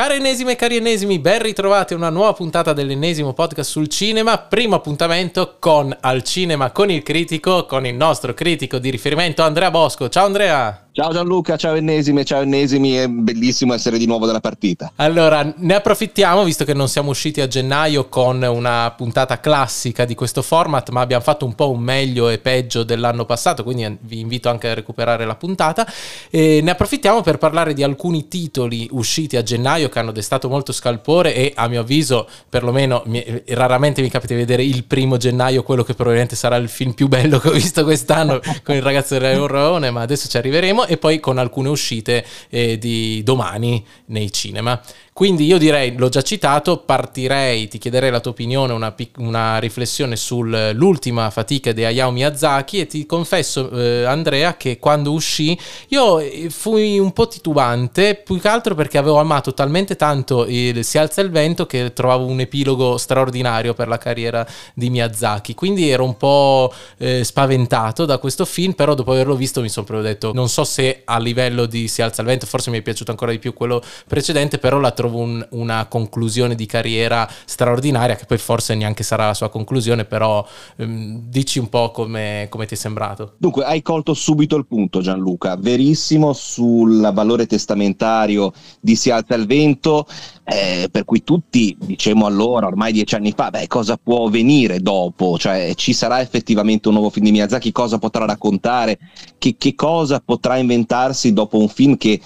Cari ennesime e cari ennesimi, ben ritrovati a una nuova puntata dell'ennesimo podcast sul cinema. Primo appuntamento con Al Cinema con il critico, con il nostro critico di riferimento Andrea Bosco. Ciao Andrea! Ciao Gianluca, ciao ennesimi, ciao ennesimi, è bellissimo essere di nuovo della partita. Allora, ne approfittiamo visto che non siamo usciti a gennaio con una puntata classica di questo format, ma abbiamo fatto un po' un meglio e peggio dell'anno passato, quindi vi invito anche a recuperare la puntata. E ne approfittiamo per parlare di alcuni titoli usciti a gennaio che hanno destato molto scalpore e a mio avviso, perlomeno raramente mi capita di vedere il primo gennaio, quello che probabilmente sarà il film più bello che ho visto quest'anno con il ragazzo dell'Eurone, ma adesso ci arriveremo e poi con alcune uscite eh, di domani nei cinema. Quindi io direi, l'ho già citato, partirei, ti chiederei la tua opinione, una, una riflessione sull'ultima fatica di Hayao Miyazaki e ti confesso eh, Andrea che quando uscì io eh, fui un po' titubante, più che altro perché avevo amato talmente tanto il Si alza il vento che trovavo un epilogo straordinario per la carriera di Miyazaki, quindi ero un po' eh, spaventato da questo film, però dopo averlo visto mi sono proprio detto, non so se a livello di Si alza il vento, forse mi è piaciuto ancora di più quello precedente, però la trovo un, una conclusione di carriera straordinaria, che poi forse neanche sarà la sua conclusione, però ehm, dici un po' come, come, ti è sembrato. Dunque, hai colto subito il punto Gianluca, verissimo sul valore testamentario di Si alza il vento, eh, per cui tutti dicevamo allora, ormai dieci anni fa, beh, cosa può venire dopo? Cioè, ci sarà effettivamente un nuovo film di Miyazaki? Cosa potrà raccontare? Che, che cosa potrà inventarsi dopo un film che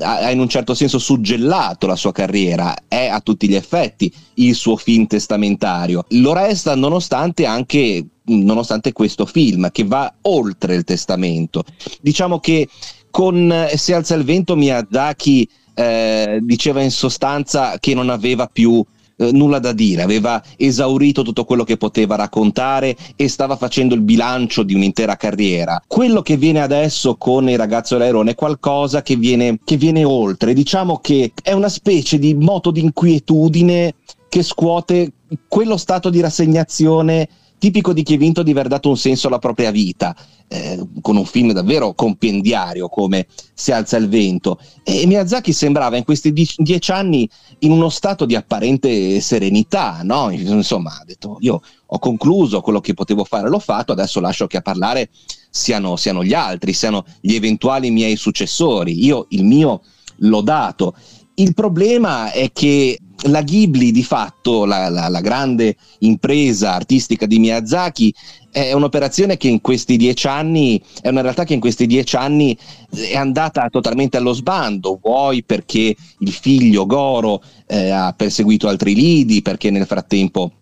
ha in un certo senso suggellato la sua carriera, è a tutti gli effetti il suo film testamentario. Lo resta nonostante anche nonostante questo film che va oltre il testamento. Diciamo che con Se alza il vento Miyazaki eh, diceva in sostanza che non aveva più eh, nulla da dire, aveva esaurito tutto quello che poteva raccontare e stava facendo il bilancio di un'intera carriera. Quello che viene adesso con il ragazzo dell'Airone è qualcosa che viene, che viene oltre, diciamo che è una specie di moto di inquietudine che scuote quello stato di rassegnazione tipico di chi ha vinto di aver dato un senso alla propria vita, eh, con un film davvero compendiario come Si alza il vento. E Miyazaki sembrava in questi dieci, anni in uno stato di apparente serenità, no? Insomma, ha detto io ho concluso quello che potevo fare, l'ho fatto, adesso lascio che a parlare siano, siano gli altri, siano gli eventuali miei successori. Io il mio l'ho dato. Il problema è che la Ghibli di fatto, la, la, la, grande impresa artistica di Miyazaki, è un'operazione che in questi dieci anni, è una realtà che in questi dieci anni è andata totalmente allo sbando, vuoi perché il figlio Goro eh, ha perseguito altri lidi, perché nel frattempo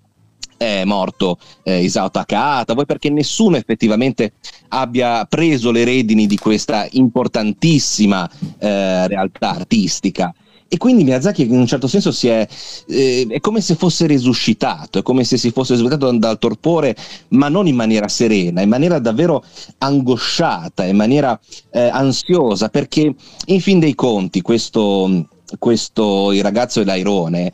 è morto eh, Isao Takahata, vuoi perché nessuno effettivamente abbia preso le redini di questa importantissima eh, realtà artistica. E quindi Miyazaki in un certo senso si è, eh, è come se fosse risuscitato, è come se si fosse svegliato dal torpore, ma non in maniera serena, in maniera davvero angosciata, in maniera eh, ansiosa, perché in fin dei conti questo, questo Il ragazzo e l'airone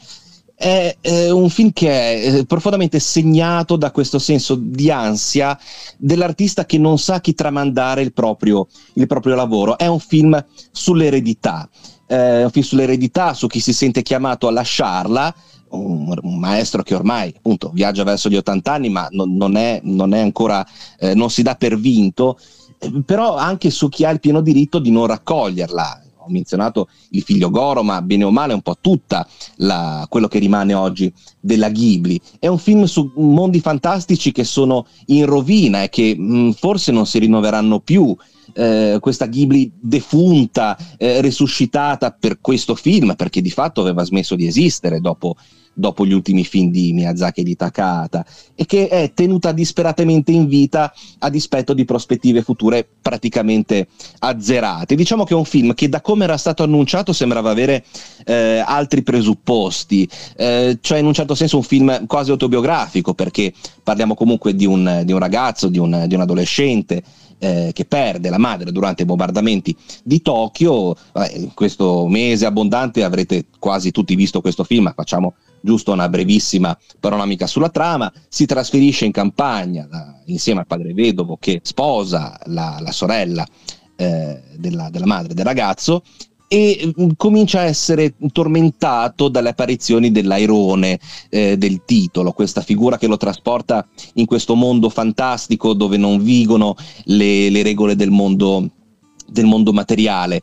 è eh, un film che è eh, profondamente segnato da questo senso di ansia dell'artista che non sa chi tramandare il proprio, il proprio lavoro. È un film sull'eredità eh, un film sull'eredità, su chi si sente chiamato a lasciarla, un, un, maestro che ormai appunto viaggia verso gli 80 anni, ma non, non, è, non è, ancora, eh, non si dà per vinto, eh, però anche su chi ha il pieno diritto di non raccoglierla. Ho menzionato il figlio Goro, ma bene o male un po' tutta la, quello che rimane oggi della Ghibli. È un film su mondi fantastici che sono in rovina e che mh, forse non si rinnoveranno più eh, questa Ghibli defunta, eh, resuscitata per questo film, perché di fatto aveva smesso di esistere dopo, dopo gli ultimi film di Miyazaki e di Takahata, e che è tenuta disperatamente in vita a dispetto di prospettive future praticamente azzerate. Diciamo che è un film che da come era stato annunciato sembrava avere eh, altri presupposti, eh, cioè in un certo senso un film quasi autobiografico, perché parliamo comunque di un, di un ragazzo, di un, di un adolescente, eh, che perde la madre durante i bombardamenti di Tokyo. In questo mese abbondante avrete quasi tutti visto questo film, facciamo giusto una brevissima panoramica sulla trama. Si trasferisce in campagna da, insieme al padre vedovo che sposa la, la sorella eh, della, della madre del ragazzo e mm, comincia a essere tormentato dalle apparizioni dell'airone eh, del titolo, questa figura che lo trasporta in questo mondo fantastico dove non vigono le, le regole del mondo del mondo materiale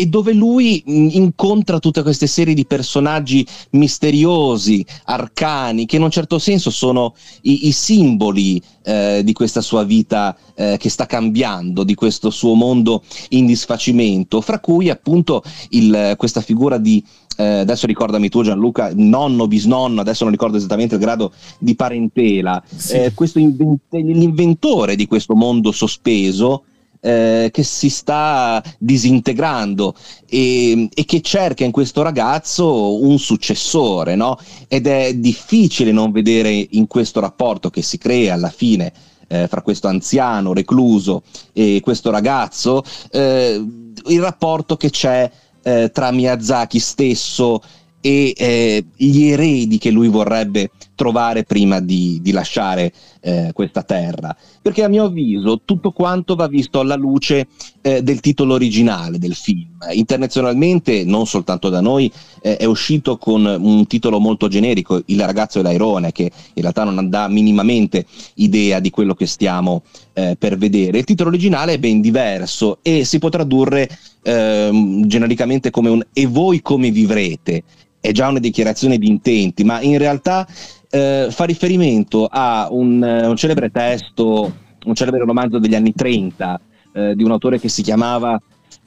e dove lui mm, incontra tutte queste serie di personaggi misteriosi, arcani, che in un certo senso sono i, i simboli eh, di questa sua vita eh, che sta cambiando, di questo suo mondo in disfacimento, fra cui appunto il, questa figura di eh, adesso ricordami tu Gianluca, nonno, bisnonno, adesso non ricordo esattamente il grado di parentela, sì. eh, questo invent- l'inventore di questo mondo sospeso eh, che si sta disintegrando e, e, che cerca in questo ragazzo un successore, no? Ed è difficile non vedere in questo rapporto che si crea alla fine eh, fra questo anziano recluso e questo ragazzo eh, il rapporto che c'è eh, tra Miyazaki stesso e eh, gli eredi che lui vorrebbe trovare prima di, di lasciare eh, questa terra. Perché a mio avviso tutto quanto va visto alla luce eh, del titolo originale del film. Internazionalmente, non soltanto da noi, eh, è uscito con un titolo molto generico, Il ragazzo e l'airone, che in realtà non dà minimamente idea di quello che stiamo eh, per vedere. Il titolo originale è ben diverso e si può tradurre ehm, genericamente come un E voi come vivrete? È già una dichiarazione di intenti, ma in realtà eh, fa riferimento a un, eh, un, celebre testo, un celebre romanzo degli anni 30 eh, di un autore che si chiamava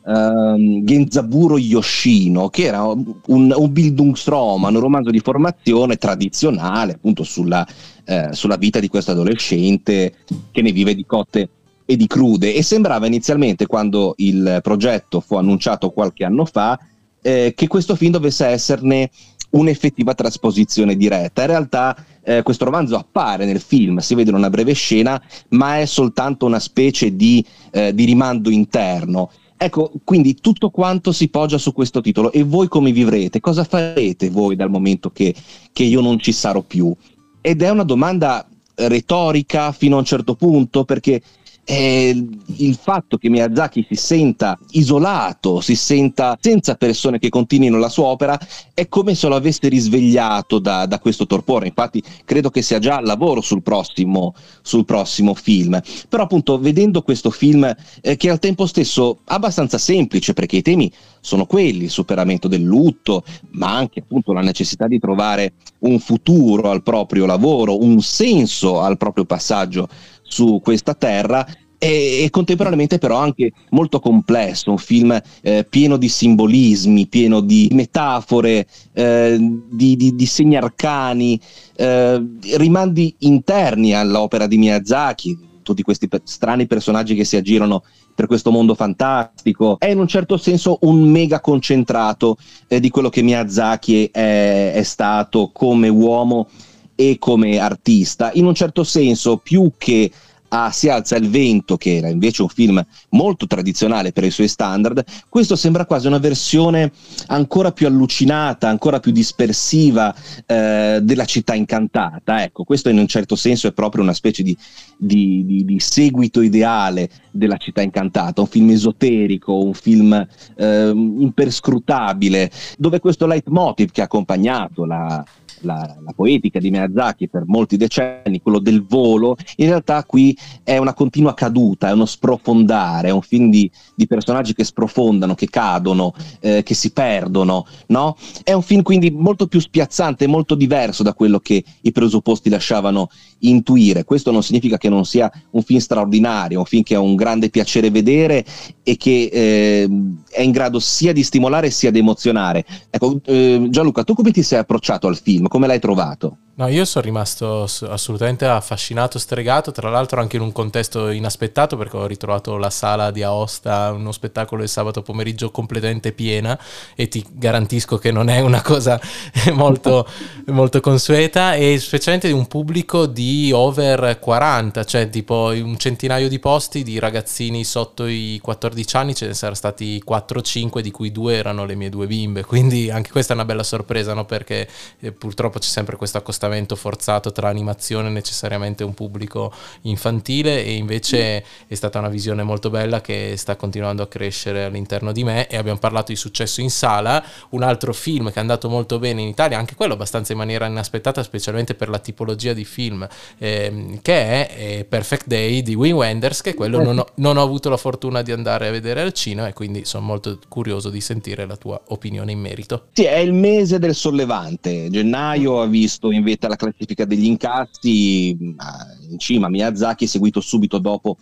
um, Genzaburo Yoshino, che era un, un Bildungsroman, un romanzo di formazione tradizionale appunto sulla, eh, sulla vita di questo adolescente che ne vive di cotte e di crude. E sembrava inizialmente quando il progetto fu annunciato qualche anno fa eh, che questo film dovesse esserne un'effettiva trasposizione diretta. In realtà eh, questo romanzo appare nel film, si vede in una breve scena, ma è soltanto una specie di, eh, di rimando interno. Ecco, quindi tutto quanto si poggia su questo titolo. E voi come vivrete? Cosa farete voi dal momento che, che io non ci sarò più? Ed è una domanda retorica fino a un certo punto, perché eh, il fatto che Miyazaki si senta isolato, si senta senza persone che continuino la sua opera, è come se lo avesse risvegliato da, da questo torpore. Infatti, credo che sia già al lavoro sul prossimo, sul prossimo film. Però, appunto, vedendo questo film, eh, che è al tempo stesso abbastanza semplice, perché i temi sono quelli: il superamento del lutto, ma anche appunto la necessità di trovare un futuro al proprio lavoro, un senso al proprio passaggio su questa terra e, contemporaneamente però anche molto complesso, un film eh, pieno di simbolismi, pieno di metafore, eh, di, di, di, segni arcani, eh, rimandi interni all'opera di Miyazaki, tutti questi per- strani personaggi che si aggirano per questo mondo fantastico, è in un certo senso un mega concentrato eh, di quello che Miyazaki è, è stato come uomo e come artista, in un certo senso più che a Si alza il vento, che era invece un film molto tradizionale per i suoi standard, questo sembra quasi una versione ancora più allucinata, ancora più dispersiva eh, della città incantata. Ecco, questo in un certo senso è proprio una specie di, di, di, di seguito ideale della città incantata, un film esoterico, un film eh, imperscrutabile, dove questo leitmotiv che ha accompagnato la, la, la, poetica di Miyazaki per molti decenni, quello del volo, in realtà qui è una continua caduta, è uno sprofondare, è un film di, di personaggi che sprofondano, che cadono, eh, che si perdono, no? È un film quindi molto più spiazzante, molto diverso da quello che i presupposti lasciavano intuire. Questo non significa che non sia un film straordinario, un film che è un grande piacere vedere e che eh, è in grado sia di stimolare sia di emozionare. Ecco, eh, Gianluca, tu come ti sei approcciato al film? Come l'hai trovato? No, io sono rimasto assolutamente affascinato, stregato, tra l'altro anche in un contesto inaspettato perché ho ritrovato la sala di Aosta, uno spettacolo il sabato pomeriggio completamente piena e ti garantisco che non è una cosa molto, molto consueta e specialmente di un pubblico di over 40, cioè tipo un centinaio di posti di ragazzini sotto i 14 anni, ce ne saranno stati 4-5 di cui due erano le mie due bimbe, quindi anche questa è una bella sorpresa no? perché eh, purtroppo c'è sempre questo accostamento accostamento forzato tra animazione necessariamente un pubblico infantile e invece è stata una visione molto bella che sta continuando a crescere all'interno di me e abbiamo parlato di successo in sala, un altro film che è andato molto bene in Italia, anche quello abbastanza in maniera inaspettata specialmente per la tipologia di film ehm, che è, è, Perfect Day di Wim Wenders che quello non ho, non ho avuto la fortuna di andare a vedere al cinema e quindi sono molto curioso di sentire la tua opinione in merito. Sì, è il mese del sollevante. Gennaio ha visto in vetta la classifica degli incassi, in cima Miyazaki, seguito subito dopo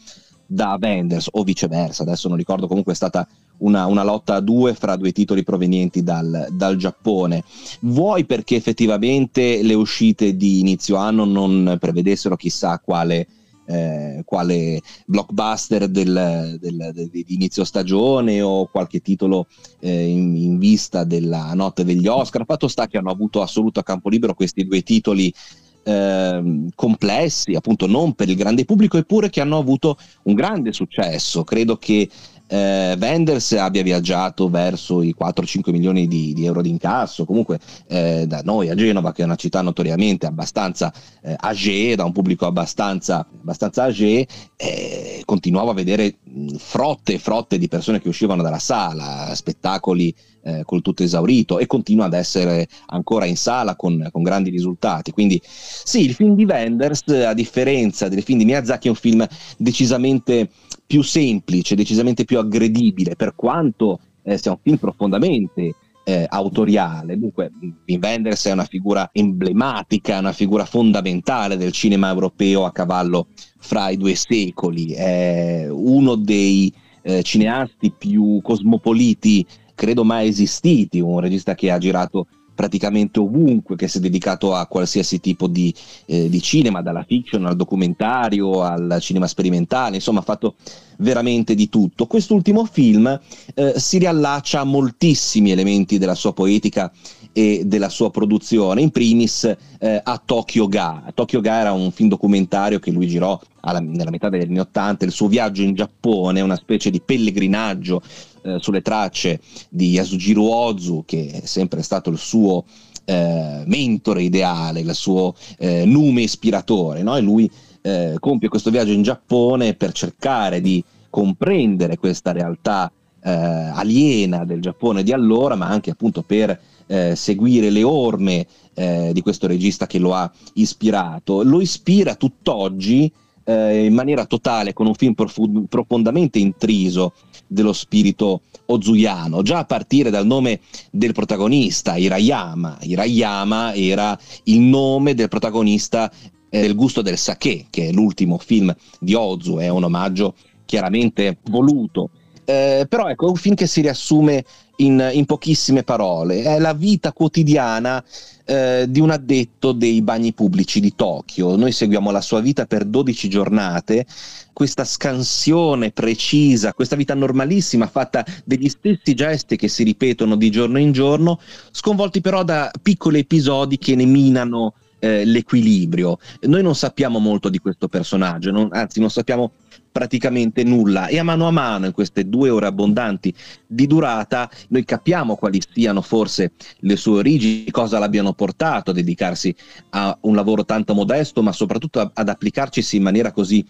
da Wenders o viceversa, adesso non ricordo, comunque è stata una, una lotta a due fra due titoli provenienti dal, dal, Giappone. Vuoi perché effettivamente le uscite di inizio anno non prevedessero chissà quale eh, quale blockbuster del, del, del, di inizio stagione o qualche titolo eh, in, in, vista della notte degli Oscar. Fatto sta che hanno avuto assoluto a campo libero questi due titoli eh, complessi, appunto non per il grande pubblico, eppure che hanno avuto un grande successo. Credo che eh, Wenders abbia viaggiato verso i 4-5 milioni di, di, euro di incasso, comunque eh, da noi a Genova, che è una città notoriamente abbastanza eh, age, da un pubblico abbastanza, abbastanza age, eh, continuavo a vedere frotte e frotte di persone che uscivano dalla sala, spettacoli eh, col tutto esaurito e continua ad essere ancora in sala con, con, grandi risultati. Quindi sì, il film di Wenders, a differenza del film di Miyazaki, è un film decisamente più semplice, decisamente più aggredibile, per quanto eh, sia un film profondamente eh, autoriale. Dunque, Wim Wenders è una figura emblematica, una figura fondamentale del cinema europeo a cavallo fra i due secoli. È uno dei eh, cineasti più cosmopoliti, credo mai esistiti, un regista che ha girato praticamente ovunque, che si è dedicato a qualsiasi tipo di, eh, di, cinema, dalla fiction al documentario al cinema sperimentale, insomma ha fatto veramente di tutto. Quest'ultimo film eh, si riallaccia a moltissimi elementi della sua poetica e della sua produzione, in primis eh, a Tokyo Ga. Tokyo Ga era un film documentario che lui girò alla, nella metà degli anni Ottanta, il suo viaggio in Giappone, una specie di pellegrinaggio eh, sulle tracce di Yasujiro Ozu, che è sempre stato il suo eh, mentore ideale, il suo eh, nume ispiratore, no? e lui eh, compie questo viaggio in Giappone per cercare di comprendere questa realtà eh, aliena del Giappone di allora, ma anche appunto per eh, seguire le orme eh, di questo regista che lo ha ispirato. Lo ispira tutt'oggi eh, in maniera totale con un film prof- profondamente intriso dello spirito ozuiano, già a partire dal nome del protagonista, Hirayama. Hirayama era il nome del protagonista eh, del gusto del sake, che è l'ultimo film di Ozu, è un omaggio chiaramente voluto. Eh, però ecco, è un film che si riassume in, in pochissime parole. È la vita quotidiana eh, di un addetto dei bagni pubblici di Tokyo. Noi seguiamo la sua vita per 12 giornate, questa scansione precisa, questa vita normalissima fatta degli stessi gesti che si ripetono di giorno in giorno, sconvolti però da piccoli episodi che ne minano eh, l'equilibrio. Noi non sappiamo molto di questo personaggio, non, anzi non sappiamo praticamente nulla e a mano a mano in queste due ore abbondanti di durata noi capiamo quali siano forse le sue origini, cosa l'abbiano portato a dedicarsi a un lavoro tanto modesto ma soprattutto a, ad applicarci in maniera così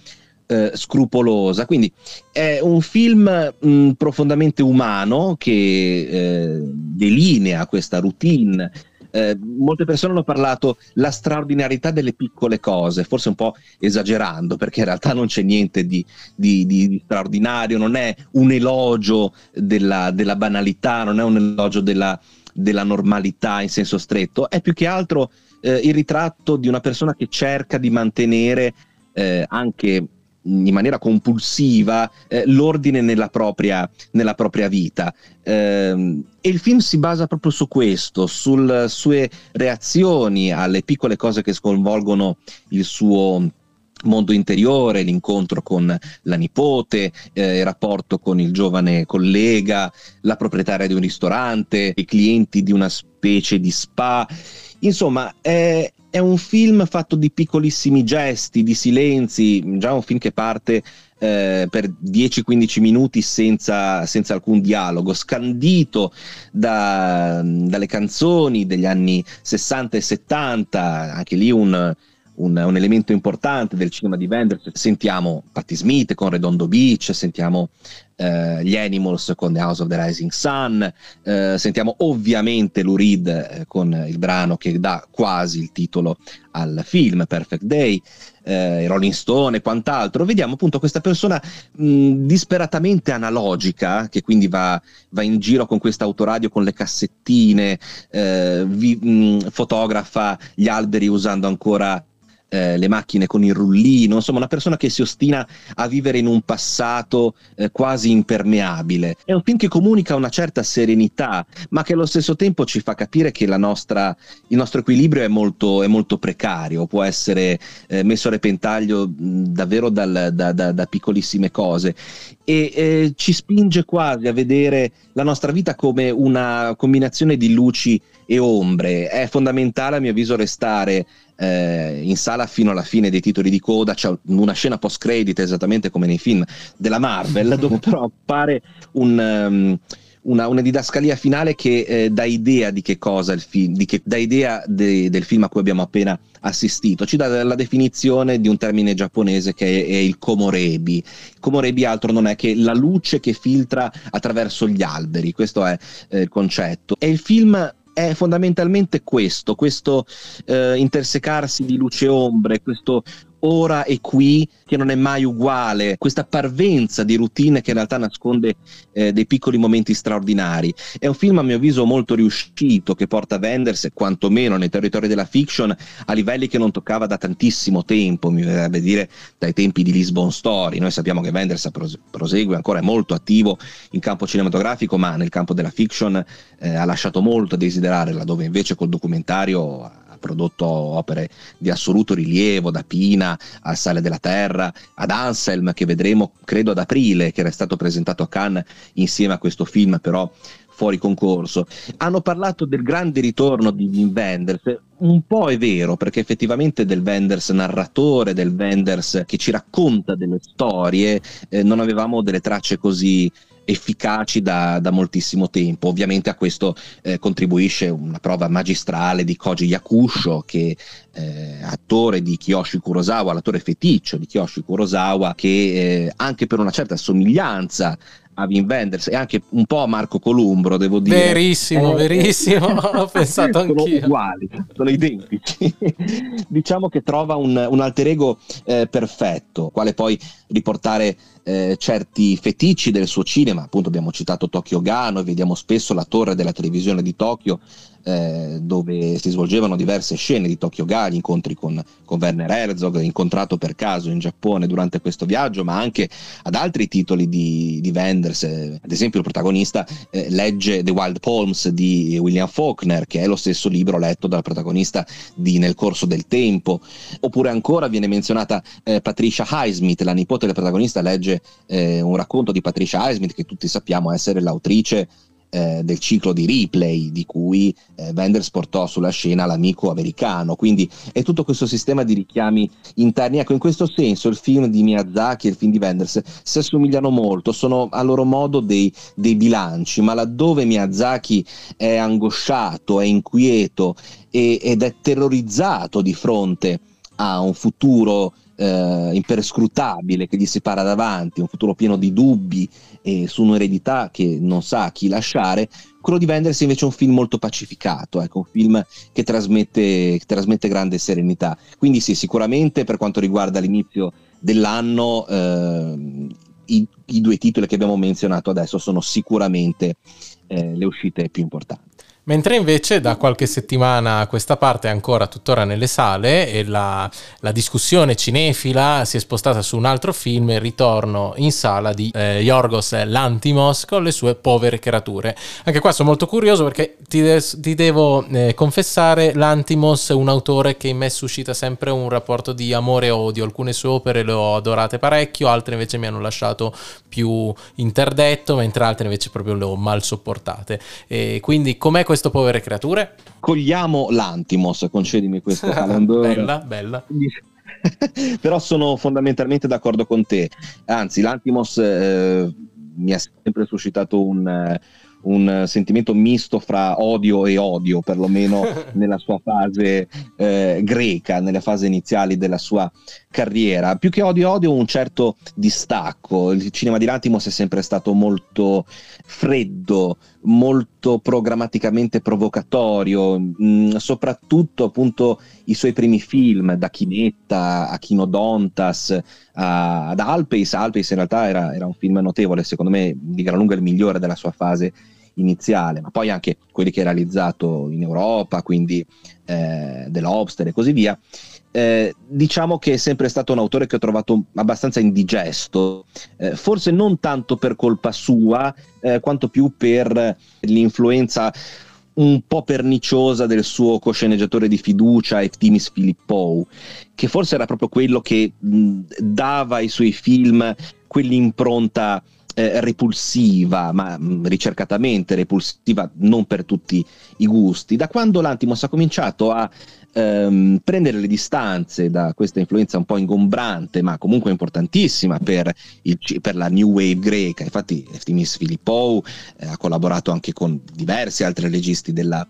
eh, scrupolosa. Quindi è un film mh, profondamente umano che eh, delinea questa routine eh, molte persone hanno parlato la straordinarietà delle piccole cose, forse un po' esagerando, perché in realtà non c'è niente di, di, di, di straordinario, non è un elogio della, della banalità, non è un elogio della, della, normalità in senso stretto, è più che altro eh, il ritratto di una persona che cerca di mantenere eh, anche in maniera compulsiva eh, l'ordine nella propria, nella propria vita. Eh, e il film si basa proprio su questo, sulle sue reazioni alle piccole cose che sconvolgono il suo mondo interiore, l'incontro con la nipote, eh, il rapporto con il giovane collega, la proprietaria di un ristorante, i clienti di una specie di spa. Insomma, è, è un film fatto di piccolissimi gesti, di silenzi, già un film che parte eh, per 10-15 minuti senza, senza, alcun dialogo, scandito da, dalle canzoni degli anni 60 e 70, anche lì un, un, un, elemento importante del cinema di Wenders. Sentiamo Patti Smith con Redondo Beach, sentiamo eh, gli Animals con The House of the Rising Sun, eh, sentiamo ovviamente Lou Reed eh, con il brano che dà quasi il titolo al film Perfect Day, eh, Rolling Stone e quant'altro. Vediamo appunto questa persona mh, disperatamente analogica che quindi va, va, in giro con questo autoradio con le cassettine, eh, vi, mh, fotografa gli alberi usando ancora eh, le macchine con il rullino, insomma una persona che si ostina a vivere in un passato eh, quasi impermeabile. È un film che comunica una certa serenità, ma che allo stesso tempo ci fa capire che nostra, il nostro equilibrio è molto, è molto precario, può essere eh, messo a repentaglio mh, davvero dal, da, da, da, piccolissime cose e eh, ci spinge quasi a vedere la nostra vita come una combinazione di luci e ombre. È fondamentale a mio avviso restare eh, in sala fino alla fine dei titoli di coda, c'è una scena post credit esattamente come nei film della Marvel, dove però appare un... Um, una, una, didascalia finale che eh, dà idea di che cosa il film, di che, dà idea de, del film a cui abbiamo appena assistito, ci dà la definizione di un termine giapponese che è, è il komorebi. Il komorebi altro non è che la luce che filtra attraverso gli alberi, questo è eh, il concetto. E il film è fondamentalmente questo, questo eh, intersecarsi di luce e ombre, questo ora e qui che non è mai uguale, questa parvenza di routine che in realtà nasconde eh, dei piccoli momenti straordinari. È un film a mio avviso molto riuscito che porta Wenders, quantomeno nei territori della fiction, a livelli che non toccava da tantissimo tempo, mi verrebbe dire dai tempi di Lisbon Story. Noi sappiamo che Wenders prosegue ancora, è molto attivo in campo cinematografico, ma nel campo della fiction eh, ha lasciato molto a desiderare, laddove invece col documentario prodotto opere di assoluto rilievo, da Pina al Sale della Terra, ad Anselm che vedremo credo ad aprile, che era stato presentato a Cannes insieme a questo film però fuori concorso. Hanno parlato del grande ritorno di Wim Wenders, un po' è vero, perché effettivamente del Wenders narratore, del Wenders che ci racconta delle storie, eh, non avevamo delle tracce così efficaci da, da moltissimo tempo. Ovviamente a questo eh, contribuisce una prova magistrale di Koji Yakusho, che eh, attore di Kiyoshi Kurosawa, l'attore feticcio di Kiyoshi Kurosawa, che eh, anche per una certa somiglianza a Wim Wenders e anche un po' a Marco Columbro, devo dire. Verissimo, eh, verissimo, ho pensato anch'io. Sono uguali, sono identici. diciamo che trova un, un alter ego eh, perfetto, quale poi riportare eh, certi feticci del suo cinema, appunto abbiamo citato Tokyo Gano e vediamo spesso la torre della televisione di Tokyo eh, dove si svolgevano diverse scene di Tokyo Ga, gli incontri con, con Werner Herzog, incontrato per caso in Giappone durante questo viaggio, ma anche ad altri titoli di, di Wenders, eh, ad esempio il protagonista eh, legge The Wild Palms di William Faulkner, che è lo stesso libro letto dal protagonista di Nel corso del tempo, oppure ancora viene menzionata eh, Patricia Highsmith, la nipote del protagonista legge eh, un racconto di Patricia Highsmith che tutti sappiamo essere l'autrice eh, del ciclo di replay di cui eh, Wenders portò sulla scena l'amico americano. Quindi è tutto questo sistema di richiami interni. Ecco, in questo senso il film di Miyazaki e il film di Wenders si assomigliano molto, sono a loro modo dei, dei bilanci, ma laddove Miyazaki è angosciato, è inquieto e, ed è terrorizzato di fronte a un futuro eh, imperscrutabile che gli si para davanti, un futuro pieno di dubbi e su un'eredità che non sa chi lasciare, quello di Wenders invece è un film molto pacificato, ecco, un film che trasmette, che trasmette grande serenità. Quindi sì, sicuramente per quanto riguarda l'inizio dell'anno, eh, i, i, due titoli che abbiamo menzionato adesso sono sicuramente eh, le uscite più importanti. Mentre invece da qualche settimana a questa parte è ancora tuttora nelle sale e la, la, discussione cinefila si è spostata su un altro film, il ritorno in sala di eh, Yorgos Lantimos con le sue povere creature. Anche qua sono molto curioso perché ti, de- ti devo eh, confessare, Lantimos è un autore che in me suscita sempre un rapporto di amore e odio. Alcune sue opere le ho adorate parecchio, altre invece mi hanno lasciato più interdetto, mentre altre invece proprio le ho mal sopportate. E quindi com'è questo Povere Creature? Cogliamo l'Antimos, concedimi questo calendore. bella, bella. Però sono fondamentalmente d'accordo con te. Anzi, l'Antimos eh, mi ha sempre suscitato un... Eh, un sentimento misto fra odio e odio, perlomeno nella sua fase eh, greca, nelle fasi iniziali della sua carriera. Più che odio odio, un certo distacco. Il cinema di Lantimos è sempre stato molto freddo, molto programmaticamente provocatorio, mh, mm, soprattutto appunto i suoi primi film, da Chinetta a Chinodontas a, ad Alpeis. Alpeis in realtà era, era un film notevole, secondo me di gran lunga il migliore della sua fase iniziale, ma poi anche quelli che ha realizzato in Europa, quindi eh, The Lobster e così via. Eh, diciamo che è sempre stato un autore che ho trovato abbastanza indigesto, eh, forse non tanto per colpa sua, eh, quanto più per l'influenza un po' perniciosa del suo cosceneggiatore di fiducia, Eftimis Filippou, che forse era proprio quello che mh, dava ai suoi film quell'impronta eh, repulsiva, ma mm, ricercatamente repulsiva, non per tutti i gusti. Da quando l'Antimos ha cominciato a ehm, prendere le distanze da questa influenza un po' ingombrante, ma comunque importantissima per, il, per la New Wave greca, infatti Eftimis Filippou eh, ha collaborato anche con diversi altri registi della,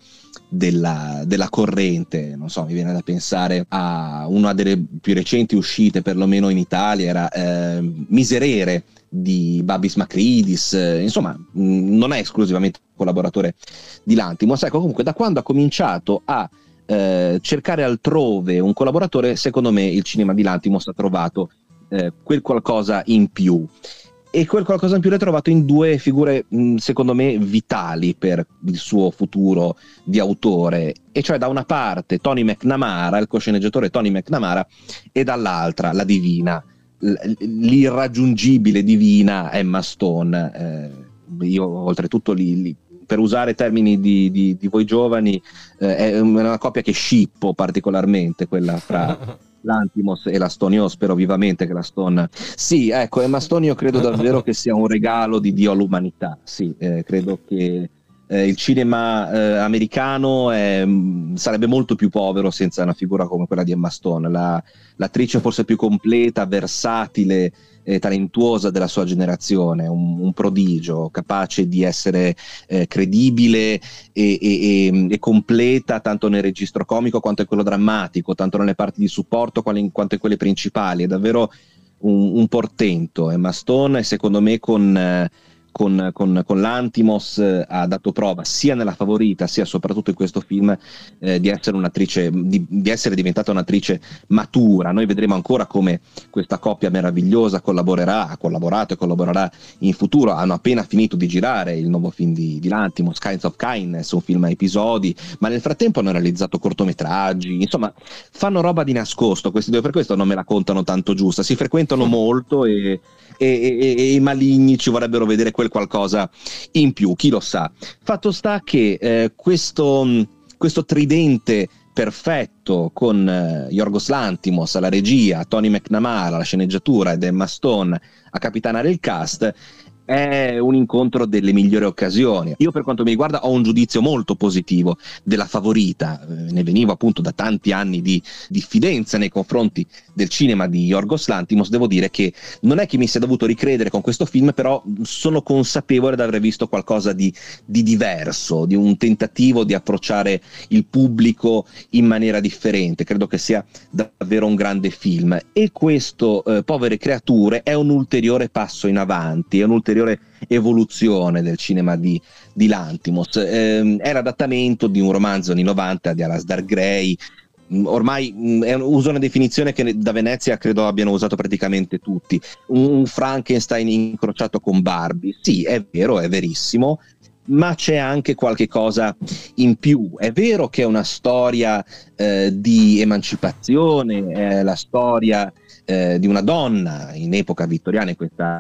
della, della, corrente. Non so, mi viene da pensare a una delle più recenti uscite, perlomeno in Italia, era eh, Miserere di Babis Macridis, eh, insomma, mm, non è esclusivamente collaboratore di Lantimos. Ecco, comunque, da quando ha cominciato a eh, cercare altrove un collaboratore, secondo me il cinema di Lantimos ha trovato eh, quel qualcosa in più. E quel qualcosa in più l'ha trovato in due figure, mh, secondo me, vitali per il suo futuro di autore. E cioè, da una parte Tony McNamara, il cosceneggiatore Tony McNamara, e dall'altra la divina l'irraggiungibile divina Emma Stone. Eh, io oltretutto li, li, per usare termini di, di, di voi giovani, eh, è una coppia che scippo particolarmente, quella fra l'Antimos e la Stone. Io spero vivamente che la Stone... Sì, ecco, Emma Stone io credo davvero che sia un regalo di Dio all'umanità. Sì, eh, credo che eh, il cinema eh, americano è, mm, sarebbe molto più povero senza una figura come quella di Emma Stone, la, l'attrice forse più completa, versatile e talentuosa della sua generazione, un, un prodigio, capace di essere eh, credibile e, e, e, e, completa tanto nel registro comico quanto in quello drammatico, tanto nelle parti di supporto quanto in, quanto in quelle principali, è davvero un, un portento. Emma Stone, secondo me, con... Eh, con, con, con l'Antimos eh, ha dato prova sia nella favorita sia soprattutto in questo film eh, di essere un'attrice di, di, essere diventata un'attrice matura. Noi vedremo ancora come questa coppia meravigliosa collaborerà ha collaborato e collaborerà in futuro. Hanno appena finito di girare il nuovo film di, di l'Antimos Kinds of Kindness un film a episodi ma nel frattempo hanno realizzato cortometraggi. Insomma fanno roba di nascosto questi due. Per questo non me la contano tanto giusta. Si frequentano molto e, e, e, e i maligni ci vorrebbero vedere quel qualcosa in più, chi lo sa. Fatto sta che eh, questo, questo tridente perfetto con eh, Yorgos Lantimos alla regia, Tony McNamara alla sceneggiatura ed Emma Stone a capitanare il cast è un incontro delle migliori occasioni. Io per quanto mi riguarda ho un giudizio molto positivo della favorita, eh, ne venivo appunto da tanti anni di diffidenza nei confronti del cinema di Yorgos Lantimos, devo dire che non è che mi sia dovuto ricredere con questo film, però sono consapevole di aver visto qualcosa di, di diverso, di un tentativo di approcciare il pubblico in maniera differente, credo che sia davvero un grande film. E questo eh, Povere Creature è un ulteriore passo in avanti, è un ulteriore ulteriore evoluzione del cinema di, di Lantimos. Eh, è l'adattamento di un romanzo anni 90 di Alasdair Gray, mm, ormai mh, mm, uso una definizione che da Venezia credo abbiano usato praticamente tutti, un Frankenstein incrociato con Barbie. Sì, è vero, è verissimo, ma c'è anche qualche cosa in più. È vero che è una storia eh, di emancipazione, è la storia eh, di una donna in epoca vittoriana, in questa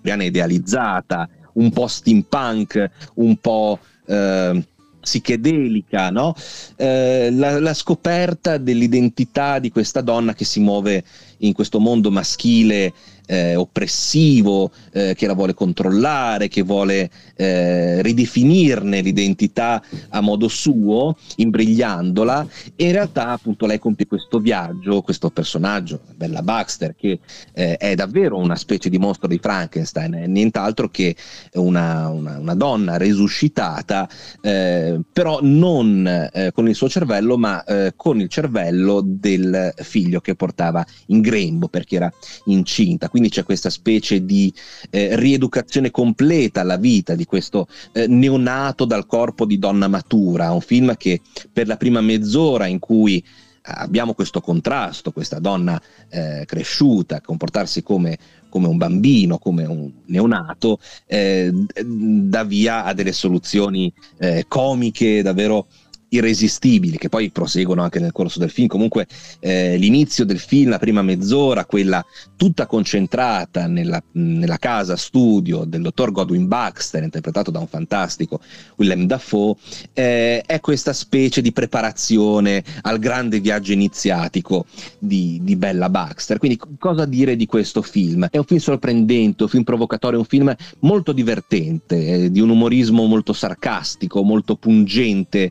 viene idealizzata, un po' steampunk, un po' eh, psichedelica, no? eh, la, la, scoperta dell'identità di questa donna che si muove in questo mondo maschile eh, oppressivo, eh, che la vuole controllare, che vuole eh, ridefinirne l'identità a modo suo, imbrigliandola, e in realtà appunto lei compie questo viaggio, questo personaggio, Bella Baxter, che eh, è davvero una specie di mostro di Frankenstein, è nient'altro che una, una, una donna resuscitata, eh, però non eh, con il suo cervello, ma con il cervello del figlio che portava in grembo perché era incinta. Quindi c'è questa specie di eh, rieducazione completa alla vita di questo eh, neonato dal corpo di donna matura. Un film che per la prima mezz'ora in cui abbiamo questo contrasto, questa donna eh, cresciuta, comportarsi come, come, un bambino, come un neonato, eh, dà via a delle soluzioni eh, comiche davvero irresistibili che poi proseguono anche nel corso del film. Comunque eh, l'inizio del film, la prima mezz'ora, quella tutta concentrata nella, nella, casa studio del dottor Godwin Baxter, interpretato da un fantastico Willem Dafoe, eh, è questa specie di preparazione al grande viaggio iniziatico di, di, Bella Baxter. Quindi cosa dire di questo film? È un film sorprendente, un film provocatorio, un film molto divertente, eh, di un umorismo molto sarcastico, molto pungente,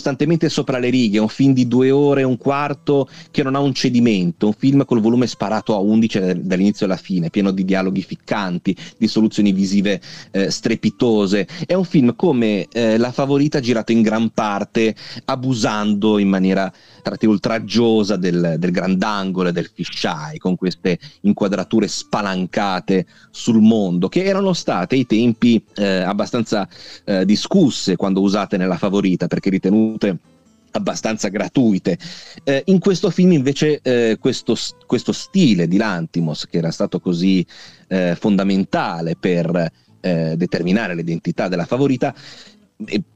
costantemente sopra le righe, un film di due ore e un quarto che non ha un cedimento, un film col volume sparato a 11 dall'inizio alla fine, pieno di dialoghi ficcanti, di soluzioni visive eh, strepitose. È un film come eh, La Favorita girato in gran parte abusando in maniera tratti oltraggiosa del, del grandangolo e del fisheye, con queste inquadrature spalancate sul mondo, che erano state ai tempi eh, abbastanza eh, discusse quando usate nella favorita, perché ritenute abbastanza gratuite. Eh, in questo film invece eh, questo, questo, stile di Lantimos, che era stato così eh, fondamentale per eh, determinare l'identità della favorita,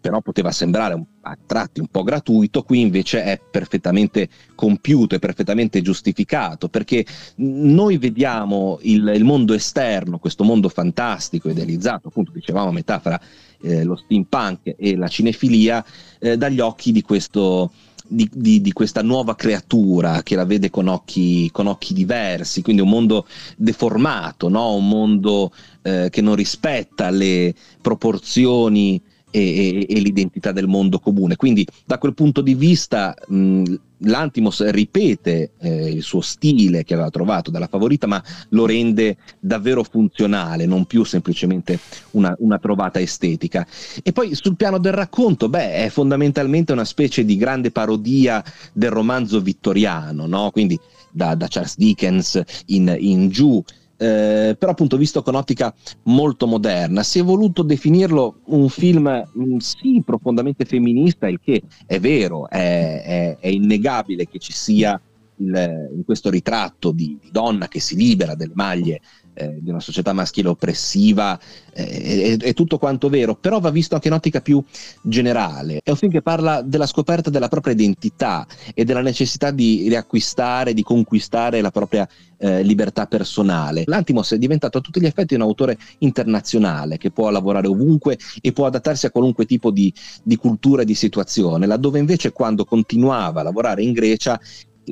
però poteva sembrare a tratti un po' gratuito, qui invece è perfettamente compiuto, è perfettamente giustificato, perché noi vediamo il, il mondo esterno, questo mondo fantastico, idealizzato, appunto dicevamo a metà fra eh, lo steampunk e la cinefilia, eh, dagli occhi di questo... Di, di, di, questa nuova creatura che la vede con occhi, con occhi diversi, quindi un mondo deformato, no? un mondo eh, che non rispetta le proporzioni e, e, l'identità del mondo comune. Quindi da quel punto di vista mh, l'Antimos ripete eh, il suo stile che aveva trovato dalla favorita, ma lo rende davvero funzionale, non più semplicemente una, una trovata estetica. E poi sul piano del racconto, beh, è fondamentalmente una specie di grande parodia del romanzo vittoriano, no? quindi da, da Charles Dickens in, in giù eh, però appunto visto con ottica molto moderna, si è voluto definirlo un film mm, sì profondamente femminista, il che è vero, è, è, è innegabile che ci sia il, in questo ritratto di, di, donna che si libera delle maglie eh, di una società maschile oppressiva, eh, è, è, tutto quanto vero, però va visto anche in ottica più generale. È un film che parla della scoperta della propria identità e della necessità di riacquistare, di conquistare la propria eh, libertà personale. L'Antimos è diventato a tutti gli effetti un autore internazionale che può lavorare ovunque e può adattarsi a qualunque tipo di, di cultura e di situazione, laddove invece quando continuava a lavorare in Grecia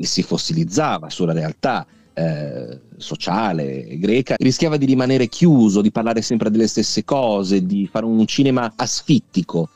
si fossilizzava sulla realtà eh, sociale greca, rischiava di rimanere chiuso, di parlare sempre delle stesse cose, di fare un cinema asfittico.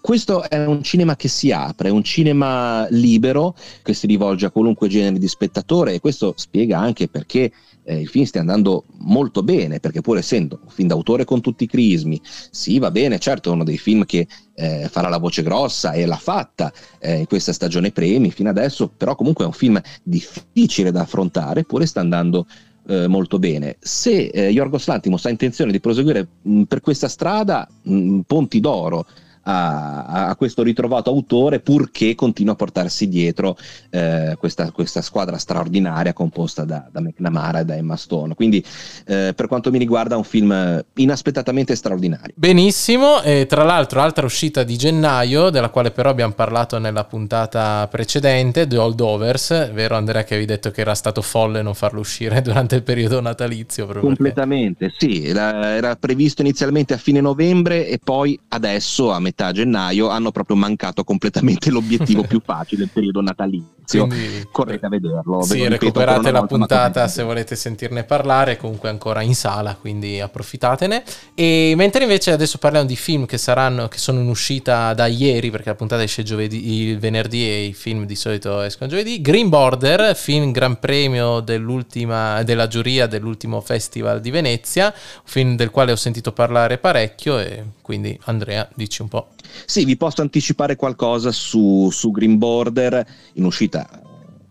Questo è un cinema che si apre, è un cinema libero che si rivolge a qualunque genere di spettatore e questo spiega anche perché eh, il film stia andando molto bene, perché pur essendo un film d'autore con tutti i crismi, sì va bene, certo è uno dei film che eh, farà la voce grossa e l'ha fatta eh, in questa stagione premi fino adesso, però comunque è un film difficile da affrontare, eppure sta andando eh, molto bene. Se eh, Yorgos Lantimos ha intenzione di proseguire mh, per questa strada, mh, Ponti d'Oro a, a, questo ritrovato autore purché continua a portarsi dietro eh, questa, questa, squadra straordinaria composta da, da, McNamara e da Emma Stone. Quindi eh, per quanto mi riguarda un film inaspettatamente straordinario. Benissimo, e tra l'altro altra uscita di gennaio, della quale però abbiamo parlato nella puntata precedente, The Holdovers, vero Andrea che avevi detto che era stato folle non farlo uscire durante il periodo natalizio? Completamente, perché... sì, era, era previsto inizialmente a fine novembre e poi adesso a metà metà gennaio hanno proprio mancato completamente l'obiettivo più facile, il periodo natalizio. Quindi, Correte a vederlo. Sì, ripeto, recuperate la puntata se volete sentirne parlare, comunque ancora in sala, quindi approfittatene. E mentre invece adesso parliamo di film che saranno, che sono in uscita da ieri, perché la puntata esce giovedì, il venerdì e i film di solito escono giovedì. Green Border, film gran premio dell'ultima, della giuria dell'ultimo festival di Venezia, un film del quale ho sentito parlare parecchio e quindi Andrea dici un po'. Sì, vi posso anticipare qualcosa su, su Green Border in uscita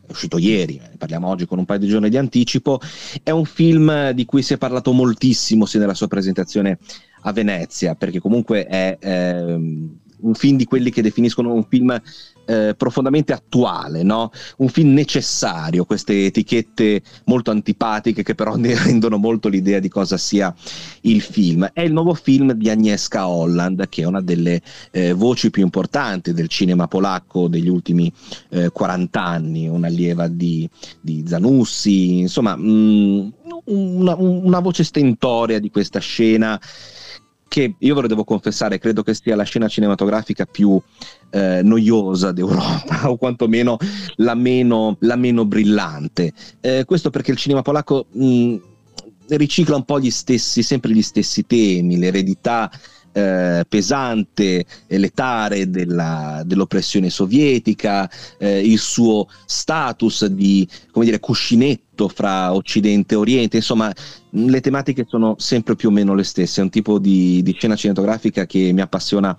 è uscito ieri, ne parliamo oggi con un paio di giorni di anticipo, è un film di cui si è parlato moltissimo sia nella sua presentazione a Venezia, perché comunque è ehm, un film di quelli che definiscono un film eh, profondamente attuale, no? un film necessario, queste etichette molto antipatiche che però ne rendono molto l'idea di cosa sia il film. È il nuovo film di Agnieszka Holland, che è una delle eh, voci più importanti del cinema polacco degli ultimi eh, 40 anni, un'allieva di, di Zanussi, insomma mh, mm, una, una voce stentoria di questa scena che io ve lo devo confessare, credo che sia la scena cinematografica più eh, noiosa d'Europa, o quantomeno la meno, la meno brillante. Eh, questo perché il cinema polacco mh, ricicla un po' gli stessi, sempre gli stessi temi, l'eredità eh, pesante e letare della, dell'oppressione sovietica, eh, il suo status di come dire, cuscinetto fra Occidente e Oriente, insomma le tematiche sono sempre più o meno le stesse, è un tipo di, di scena cinematografica che mi appassiona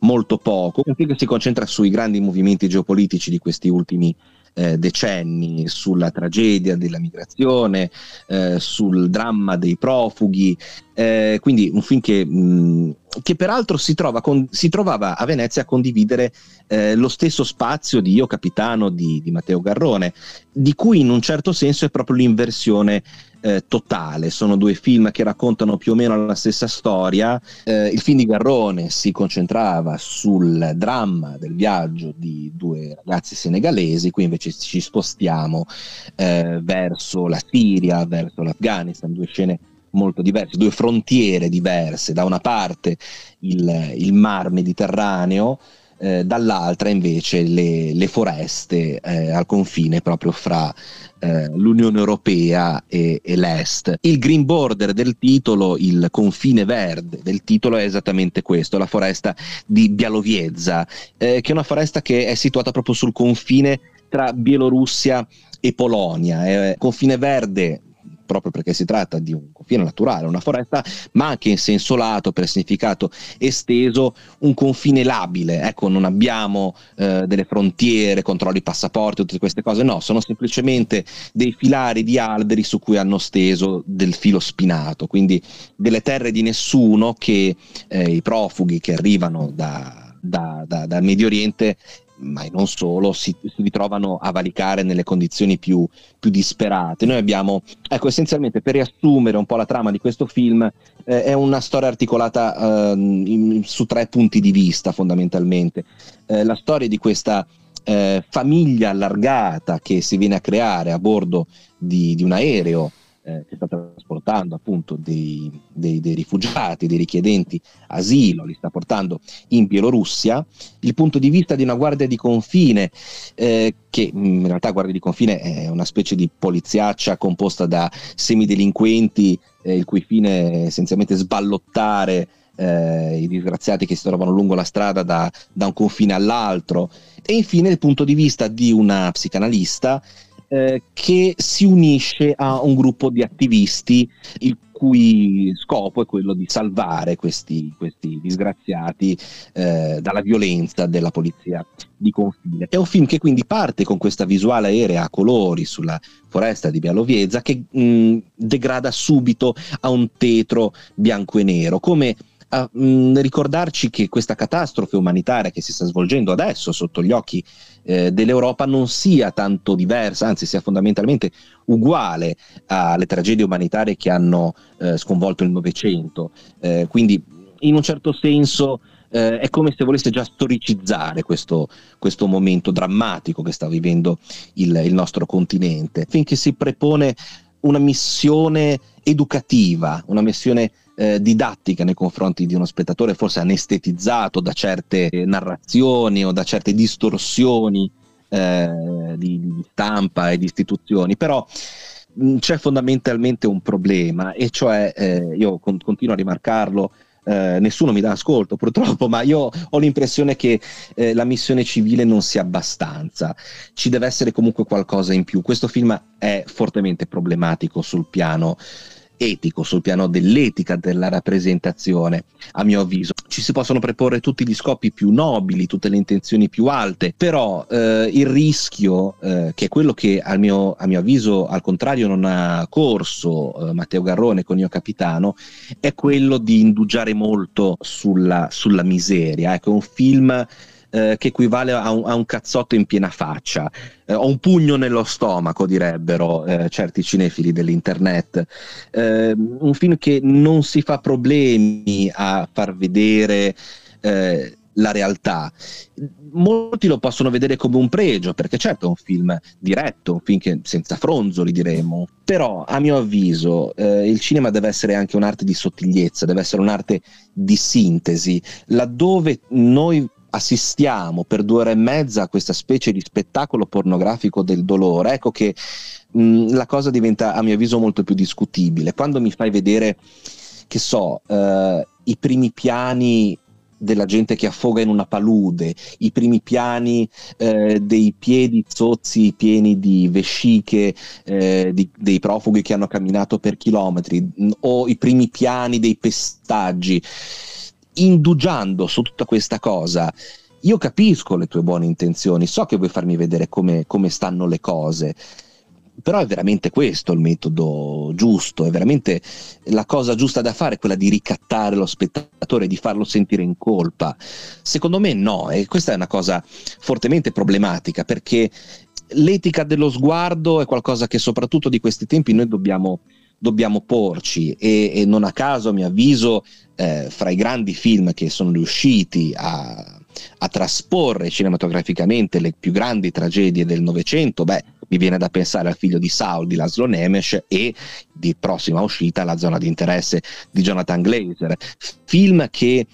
molto poco, un film che si concentra sui grandi movimenti geopolitici di questi ultimi eh, decenni sulla tragedia della migrazione, eh, sul dramma dei profughi, eh, quindi un film che, mh, che peraltro si, con, si, trovava a Venezia a condividere eh, lo stesso spazio di Io Capitano di, di Matteo Garrone, di cui in un certo senso è proprio l'inversione eh, totale. Sono due film che raccontano più o meno la stessa storia. Eh, il film di Garrone si concentrava sul dramma del viaggio di due ragazzi senegalesi, qui invece ci spostiamo eh, verso la Siria, verso l'Afghanistan, due scene molto diverse, due frontiere diverse. Da una parte il, il mar Mediterraneo, eh, dall'altra invece le, le foreste eh, al confine proprio fra eh, l'Unione Europea e, e, l'Est. Il green border del titolo, il confine verde del titolo è esattamente questo, la foresta di Bialowieza, eh, che è una foresta che è situata proprio sul confine tra Bielorussia e Polonia. È confine verde proprio perché si tratta di un confine naturale, una foresta, ma anche in senso lato, per significato esteso, un confine labile. Ecco, non abbiamo eh, delle frontiere, controlli passaporti, tutte queste cose, no, sono semplicemente dei filari di alberi su cui hanno steso del filo spinato, quindi delle terre di nessuno che eh, i profughi che arrivano da, da, da, dal Medio Oriente ma non solo, si, si, ritrovano a valicare nelle condizioni più, più, disperate. Noi abbiamo, ecco, essenzialmente per riassumere un po' la trama di questo film, eh, è una storia articolata eh, in, su tre punti di vista fondamentalmente. Eh, la storia di questa eh, famiglia allargata che si viene a creare a bordo di, di un aereo eh, che sta trasportando appunto dei, dei, dei, rifugiati, dei richiedenti asilo, li sta portando in Bielorussia, il punto di vista di una guardia di confine, eh, che mm, in realtà guardia di confine è una specie di poliziaccia composta da semidelinquenti, eh, il cui fine è essenzialmente sballottare eh, i disgraziati che si trovano lungo la strada da, da, un confine all'altro. E infine il punto di vista di una psicanalista eh, che si unisce a un gruppo di attivisti il cui scopo è quello di salvare questi, questi disgraziati eh, dalla violenza della polizia di confine. È un film che quindi parte con questa visuale aerea a colori sulla foresta di Bialovieza che mh, degrada subito a un tetro bianco e nero, come a mh, ricordarci che questa catastrofe umanitaria che si sta svolgendo adesso sotto gli occhi eh, dell'Europa non sia tanto diversa, anzi sia fondamentalmente uguale alle tragedie umanitarie che hanno eh, sconvolto il Novecento. Eh, quindi in un certo senso eh, è come se volesse già storicizzare questo, questo momento drammatico che sta vivendo il, il nostro continente, finché si prepone una missione educativa, una missione eh, didattica nei confronti di uno spettatore, forse anestetizzato da certe narrazioni o da certe distorsioni eh, di, di stampa e di istituzioni, però c'è fondamentalmente un problema e cioè eh, io con, continuo a rimarcarlo eh, nessuno mi dà ascolto purtroppo, ma io ho l'impressione che eh, la missione civile non sia abbastanza, ci deve essere comunque qualcosa in più. Questo film è fortemente problematico sul piano etico, sul piano dell'etica della rappresentazione, a mio avviso. Ci si possono preporre tutti gli scopi più nobili, tutte le intenzioni più alte, però eh, il rischio, eh, che è quello che mio, a mio, avviso al contrario non ha corso eh, Matteo Garrone con Io Capitano, è quello di indugiare molto sulla, sulla miseria. Ecco, un film eh, che equivale a un, a un, cazzotto in piena faccia, eh, o un pugno nello stomaco, direbbero eh, certi cinefili dell'internet. Eh, un film che non si fa problemi a far vedere eh, la realtà. Molti lo possono vedere come un pregio, perché certo è un film diretto, un film che senza fronzoli diremo, però a mio avviso eh, il cinema deve essere anche un'arte di sottigliezza, deve essere un'arte di sintesi, laddove noi assistiamo per due ore e mezza a questa specie di spettacolo pornografico del dolore, ecco che mh, la cosa diventa a mio avviso molto più discutibile. Quando mi fai vedere, che so, eh, i primi piani della gente che affoga in una palude, i primi piani eh, dei piedi zozzi pieni di vesciche eh, di, dei profughi che hanno camminato per chilometri, o i primi piani dei pestaggi indugiando su tutta questa cosa, io capisco le tue buone intenzioni, so che vuoi farmi vedere come, come stanno le cose, però è veramente questo il metodo giusto, è veramente la cosa giusta da fare, quella di ricattare lo spettatore, di farlo sentire in colpa. Secondo me no, e questa è una cosa fortemente problematica perché l'etica dello sguardo è qualcosa che soprattutto di questi tempi noi dobbiamo dobbiamo porci e, e non a caso, a mio avviso, eh, fra i grandi film che sono riusciti a, a, trasporre cinematograficamente le più grandi tragedie del Novecento, beh, mi viene da pensare al figlio di Saul di Laszlo Nemes e di prossima uscita La zona di interesse di Jonathan Glazer. Film che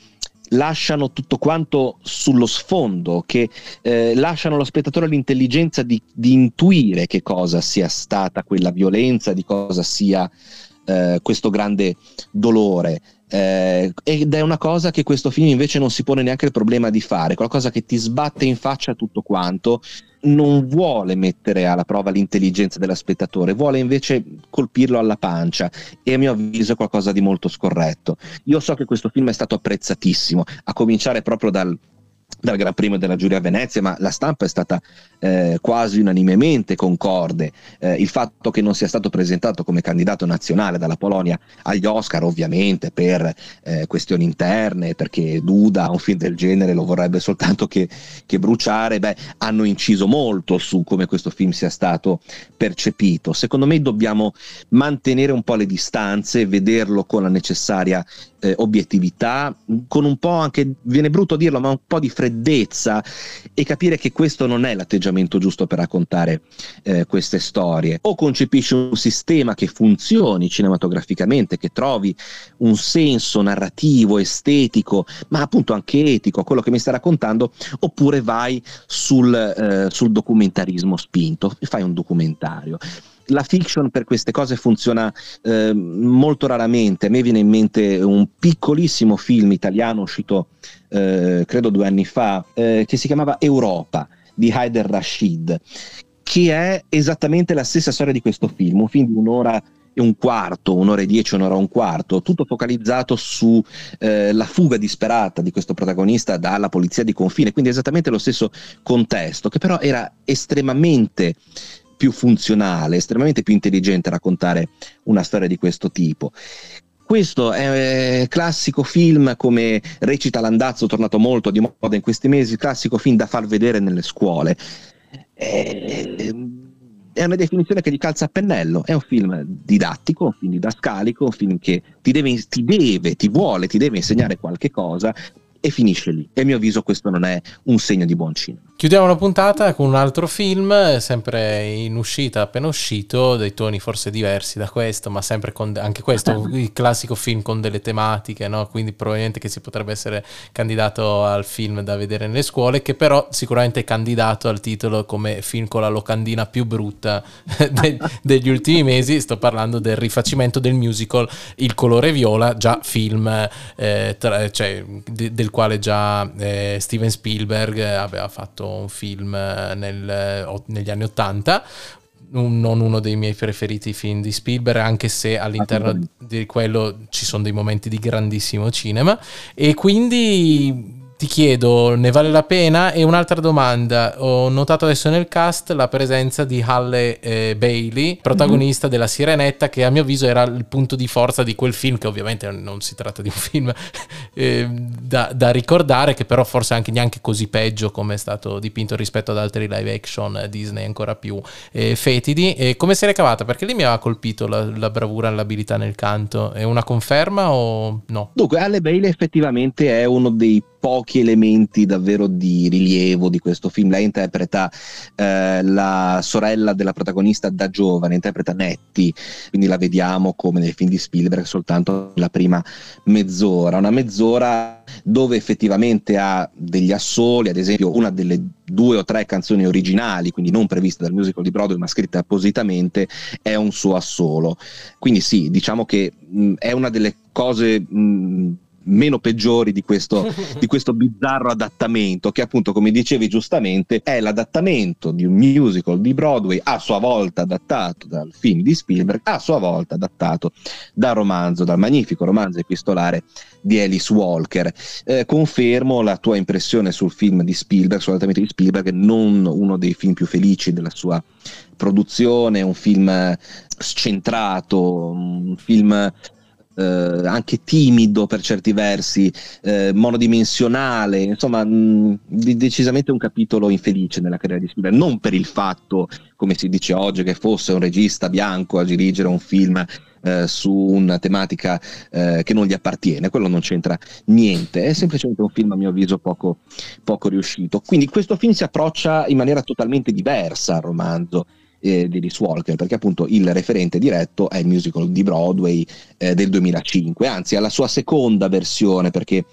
lasciano tutto quanto sullo sfondo, che eh, lasciano allo spettatore l'intelligenza di, di, intuire che cosa sia stata quella violenza, di cosa sia eh, questo grande dolore. Eh, ed è una cosa che questo film invece non si pone neanche il problema di fare, qualcosa che ti sbatte in faccia tutto quanto non vuole mettere alla prova l'intelligenza dello spettatore, vuole invece colpirlo alla pancia e a mio avviso è qualcosa di molto scorretto. Io so che questo film è stato apprezzatissimo, a cominciare proprio dal dal Gran Premio della Giuria a Venezia, ma la stampa è stata eh, quasi unanimemente concorde. Eh, il fatto che non sia stato presentato come candidato nazionale dalla Polonia agli Oscar, ovviamente per eh, questioni interne, perché Duda un film del genere lo vorrebbe soltanto che, che bruciare, beh, hanno inciso molto su come questo film sia stato percepito. Secondo me dobbiamo mantenere un po' le distanze, vederlo con la necessaria eh, obiettività, con un po' anche, viene brutto dirlo, ma un po' di freddezza e capire che questo non è l'atteggiamento giusto per raccontare eh, queste storie. O concepisci un sistema che funzioni cinematograficamente, che trovi un senso narrativo, estetico, ma appunto anche etico a quello che mi stai raccontando, oppure vai sul, eh, sul documentarismo spinto fai un documentario la fiction per queste cose funziona eh, molto raramente. A me viene in mente un piccolissimo film italiano uscito eh, credo due anni fa eh, che si chiamava Europa di Haider Rashid, che è esattamente la stessa storia di questo film, un film di un'ora e un quarto, un'ora e dieci, un'ora e un quarto, tutto focalizzato sulla eh, fuga disperata di questo protagonista dalla polizia di confine, quindi esattamente lo stesso contesto, che però era estremamente più funzionale, estremamente più intelligente raccontare una storia di questo tipo. Questo è un classico film come recita Landazzo, tornato molto di moda in questi mesi, classico film da far vedere nelle scuole. È, è una definizione che gli calza a pennello, è un film didattico, un film didascalico, un film che ti deve, ti deve, ti vuole, ti deve insegnare qualche cosa, e finisce lì. E a mio avviso questo non è un segno di buon cinema. Chiudiamo la puntata con un altro film, sempre in uscita, appena uscito, dei toni forse diversi da questo, ma sempre con anche questo, il classico film con delle tematiche, no? quindi probabilmente che si potrebbe essere candidato al film da vedere nelle scuole, che però sicuramente è candidato al titolo come film con la locandina più brutta de- degli ultimi mesi, sto parlando del rifacimento del musical Il colore viola, già film eh, tra, cioè, de- del quale già eh, Steven Spielberg aveva fatto un film eh, nel, eh, negli anni Ottanta, non uno dei miei preferiti film di Spielberg, anche se all'interno di quello ci sono dei momenti di grandissimo cinema. E quindi ti chiedo, ne vale la pena? E un'altra domanda, ho notato adesso nel cast la presenza di Halle eh, Bailey, protagonista mm-hmm. della Sirenetta, che a mio avviso era il punto di forza di quel film, che ovviamente non si tratta di un film eh, da, da, ricordare, che però forse anche neanche così peggio come è stato dipinto rispetto ad altri live action Disney ancora più eh, fetidi. E come si è cavata? Perché lì mi aveva colpito la, la bravura e l'abilità nel canto. È una conferma o no? Dunque, Halle Bailey effettivamente è uno dei pochi elementi davvero di rilievo di questo film. Lei interpreta eh, la sorella della protagonista da giovane, interpreta Nettie, quindi la vediamo come nel film di Spielberg soltanto la prima mezz'ora, una mezz'ora dove effettivamente ha degli assoli, ad esempio una delle due o tre canzoni originali, quindi non previste dal musical di Broadway ma scritte appositamente, è un suo assolo. Quindi sì, diciamo che mh, è una delle cose mh, meno peggiori di questo, di questo bizzarro adattamento, che appunto, come dicevi giustamente, è l'adattamento di un musical di Broadway, a sua volta adattato dal film di Spielberg, a sua volta adattato dal romanzo, dal magnifico romanzo epistolare di Alice Walker. Eh, confermo la tua impressione sul film di Spielberg, sull'adattamento di Spielberg, non uno dei film più felici della sua produzione, un film scentrato, un film eh, anche timido per certi versi, eh, monodimensionale, insomma, mh, decisamente un capitolo infelice nella carriera di Spielberg, non per il fatto, come si dice oggi, che fosse un regista bianco a dirigere un film eh, su una tematica eh, che non gli appartiene, quello non c'entra niente, è semplicemente un film a mio avviso poco, poco riuscito. Quindi questo film si approccia in maniera totalmente diversa al romanzo eh, di Alice Walker, perché appunto il referente diretto è il musical di Broadway eh, del 2005, anzi alla sua seconda versione, perché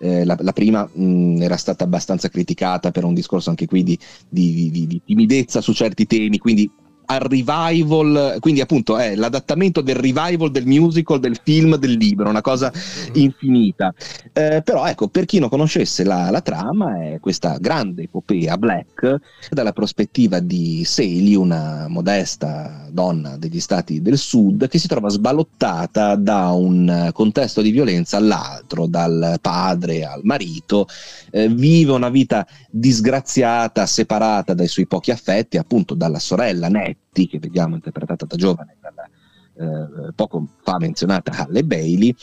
eh, la, la, prima mh, era stata abbastanza criticata per un discorso anche qui di, di, di, di timidezza su certi temi, quindi al revival, quindi appunto è l'adattamento del revival del musical, del film, del libro, una cosa infinita. Eh, però ecco, per chi non conoscesse la, la, trama, è questa grande epopea black dalla prospettiva di Saley, una modesta donna degli stati del sud, che si trova sballottata da un contesto di violenza all'altro, dal padre al marito, eh, vive una vita disgraziata, separata dai suoi pochi affetti, appunto dalla sorella Ned Betty, che vediamo interpretata da giovane dalla eh, poco fa menzionata Halle Bailey,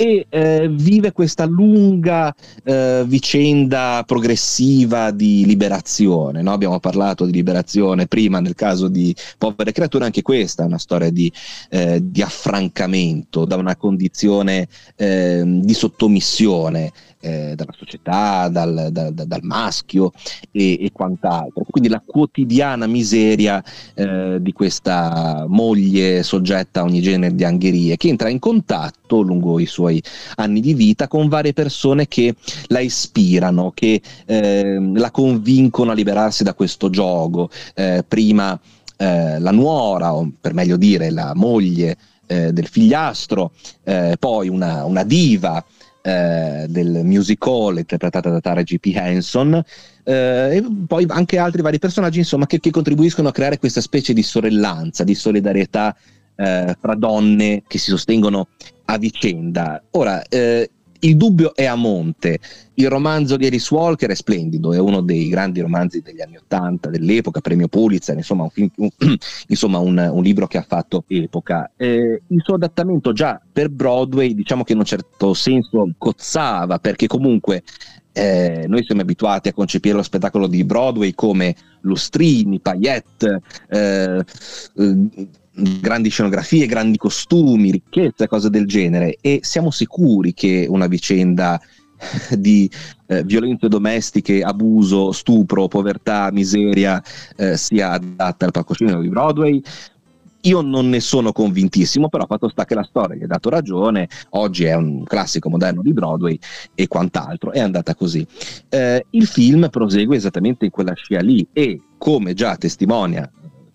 e eh, vive questa lunga eh, vicenda progressiva di liberazione. No? Abbiamo parlato di liberazione prima nel caso di Povere Creature, anche questa è una storia di, eh, di affrancamento da una condizione ehm, di sottomissione eh, dalla società, dal, da, da, dal maschio e, e, quant'altro. Quindi la quotidiana miseria eh, di questa moglie soggetta a ogni genere di angherie che entra in contatto lungo i suoi anni di vita con varie persone che la ispirano, che eh, la convincono a liberarsi da questo gioco. Eh, prima eh, la nuora, o per meglio dire la moglie eh, del figliastro, eh, poi una, una diva eh, del musical interpretata da Tara G.P. Hanson eh, e poi anche altri vari personaggi insomma che, che, contribuiscono a creare questa specie di sorellanza, di solidarietà eh, fra donne che si sostengono a vicenda. Ora, eh, il dubbio è a monte. Il romanzo di Alice Walker è splendido, è uno dei grandi romanzi degli anni Ottanta, dell'epoca, premio Pulitzer, insomma, un, film, un, insomma un, un, libro che ha fatto epoca. Eh, il suo adattamento già per Broadway, diciamo che in un certo senso cozzava, perché comunque eh, noi siamo abituati a concepire lo spettacolo di Broadway come lustrini, paillette, eh, eh grandi scenografie, grandi costumi, ricchezza, cose del genere e siamo sicuri che una vicenda di eh, violenze domestiche, abuso, stupro, povertà, miseria eh, sia adatta al palcoscenico di Broadway. Io non ne sono convintissimo, però fatto sta che la storia gli ha dato ragione, oggi è un classico moderno di Broadway e quant'altro, è andata così. Eh, il film prosegue esattamente in quella scia lì e come già testimonia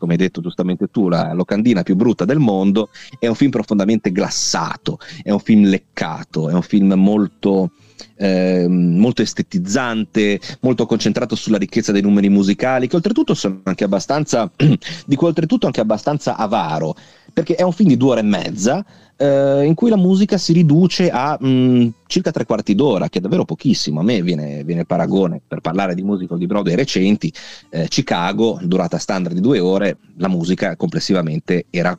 come hai detto giustamente tu, la locandina più brutta del mondo, è un film profondamente glassato, è un film leccato, è un film molto, eh, molto estetizzante, molto concentrato sulla ricchezza dei numeri musicali, che oltretutto sono anche abbastanza, dico oltretutto anche abbastanza avaro, perché è un film di due ore e mezza, eh, in cui la musica si riduce a mh, mm, circa tre quarti d'ora, che è davvero pochissimo. A me viene, viene paragone per parlare di musica di Broadway recenti. Eh, Chicago, durata standard di due ore, la musica complessivamente era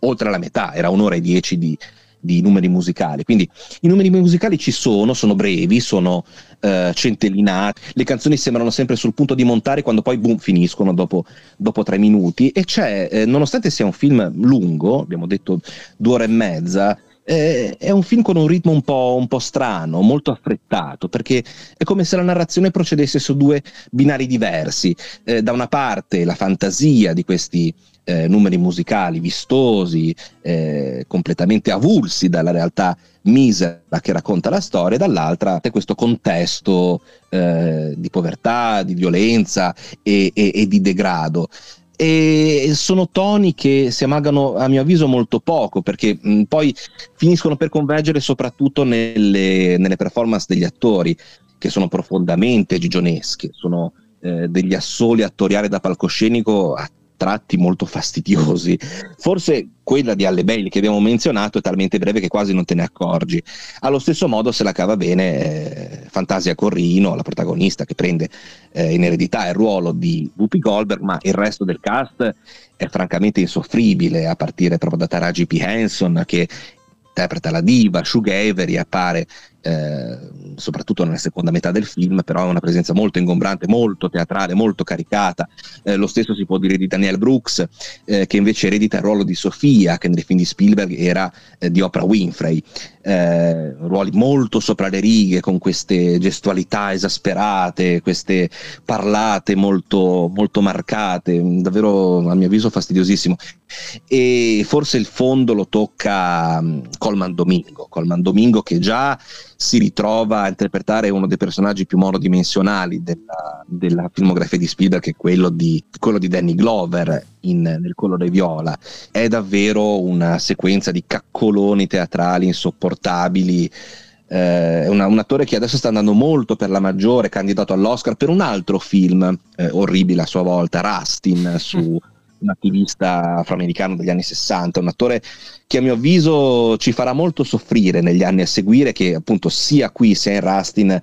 oltre la metà, era un'ora e dieci di, di numeri musicali. Quindi i numeri musicali ci sono, sono brevi, sono eh, centellinati, le canzoni sembrano sempre sul punto di montare quando poi boom finiscono dopo, dopo tre minuti e c'è, eh, nonostante sia un film lungo, abbiamo detto due ore e mezza, eh, è un film con un ritmo un po', un po', strano, molto affrettato, perché è come se la narrazione procedesse su due binari diversi. Eh, da una parte la fantasia di questi eh, numeri musicali vistosi, eh, completamente avulsi dalla realtà misera che racconta la storia, e dall'altra c'è questo contesto eh, di povertà, di violenza e, e, e di degrado e sono toni che si amagano a mio avviso molto poco perché mh, poi finiscono per convergere soprattutto nelle, nelle, performance degli attori che sono profondamente gigionesche, sono eh, degli assoli attoriali da palcoscenico tratti molto fastidiosi. Forse quella di Alle Bailey che abbiamo menzionato è talmente breve che quasi non te ne accorgi. Allo stesso modo se la cava bene eh, Fantasia Corrino, la protagonista che prende eh, in eredità il ruolo di Whoopi Goldberg, ma il resto del cast è francamente insoffribile, a partire proprio da Taraji P. Henson che interpreta la diva, Shug Avery appare eh, soprattutto nella seconda metà del film, però ha una presenza molto ingombrante, molto teatrale, molto caricata. Eh, lo stesso si può dire di Daniel Brooks, eh, che invece eredita il ruolo di Sofia, che nel film di Spielberg era eh, di Oprah Winfrey. Eh, ruoli molto sopra le righe, con queste gestualità esasperate, queste parlate molto, molto marcate, davvero a mio avviso fastidiosissimo. E forse il fondo lo tocca um, Colman Domingo, Colman Domingo che già si ritrova a interpretare uno dei personaggi più monodimensionali della, della filmografia di Spielberg, che è quello di, quello di Danny Glover in, nel colore viola. È davvero una sequenza di caccoloni teatrali insopportabili. Eh, un attore che adesso sta andando molto per la maggiore, candidato all'Oscar per un altro film eh, orribile a sua volta, Rustin, su un attivista afroamericano degli anni 60, un attore che a mio avviso ci farà molto soffrire negli anni a seguire, che appunto sia qui sia in Rustin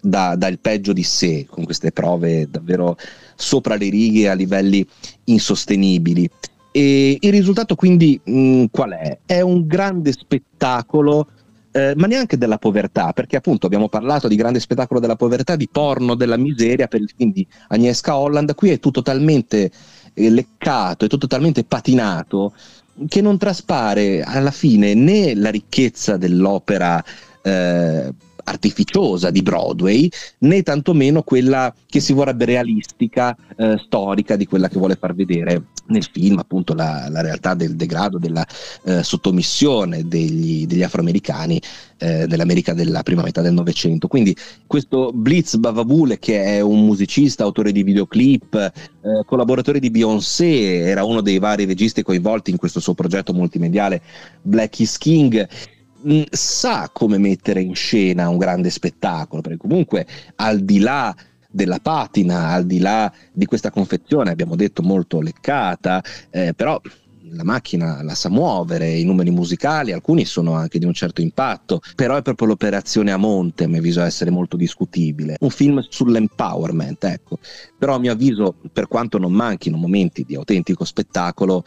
dà, dà il peggio di sé, con queste prove davvero sopra le righe a livelli insostenibili. E il risultato quindi mh, qual è? È un grande spettacolo eh, ma neanche della povertà, perché appunto abbiamo parlato di grande spettacolo della povertà, di porno della miseria per il film di Agnieszka Holland, qui è tutto talmente leccato, è tutto talmente patinato che non traspare alla fine né la ricchezza dell'opera eh, artificiosa di Broadway, né tantomeno quella che si vorrebbe realistica, eh, storica di quella che vuole far vedere nel film, appunto la, la realtà del degrado, della eh, sottomissione degli, degli afroamericani eh, nell'America della prima metà del Novecento. Quindi questo Blitz Bavabule, che è un musicista, autore di videoclip, eh, collaboratore di Beyoncé, era uno dei vari registi coinvolti in questo suo progetto multimediale Black is King sa come mettere in scena un grande spettacolo, perché comunque al di là della patina, al di là di questa confezione, abbiamo detto molto leccata, eh, però la macchina la sa muovere, i numeri musicali, alcuni sono anche di un certo impatto, però è proprio l'operazione a monte, a mio avviso, essere molto discutibile. Un film sull'empowerment, ecco. Però a mio avviso, per quanto non manchino momenti di autentico spettacolo,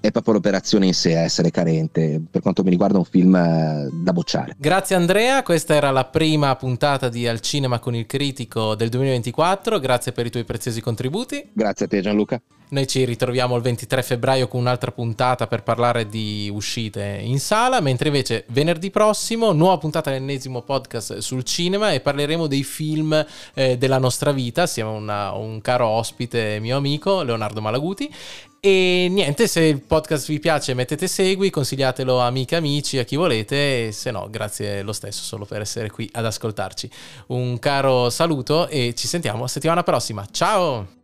è proprio l'operazione in sé a essere carente. Per quanto mi riguarda, un film eh, da bocciare. Grazie Andrea, questa era la prima puntata di Al Cinema con il Critico del 2024. Grazie per i tuoi preziosi contributi. Grazie a te Gianluca. Noi ci ritroviamo il 23 febbraio con un'altra puntata per parlare di uscite in sala, mentre invece venerdì prossimo nuova puntata dell'ennesimo podcast sul cinema e parleremo dei film eh, della nostra vita assieme a un caro ospite mio amico Leonardo Malaguti e niente, se il podcast vi piace mettete segui, consigliatelo a amiche, amici, a chi volete, e se no grazie lo stesso solo per essere qui ad ascoltarci. Un caro saluto e ci sentiamo settimana prossima. Ciao!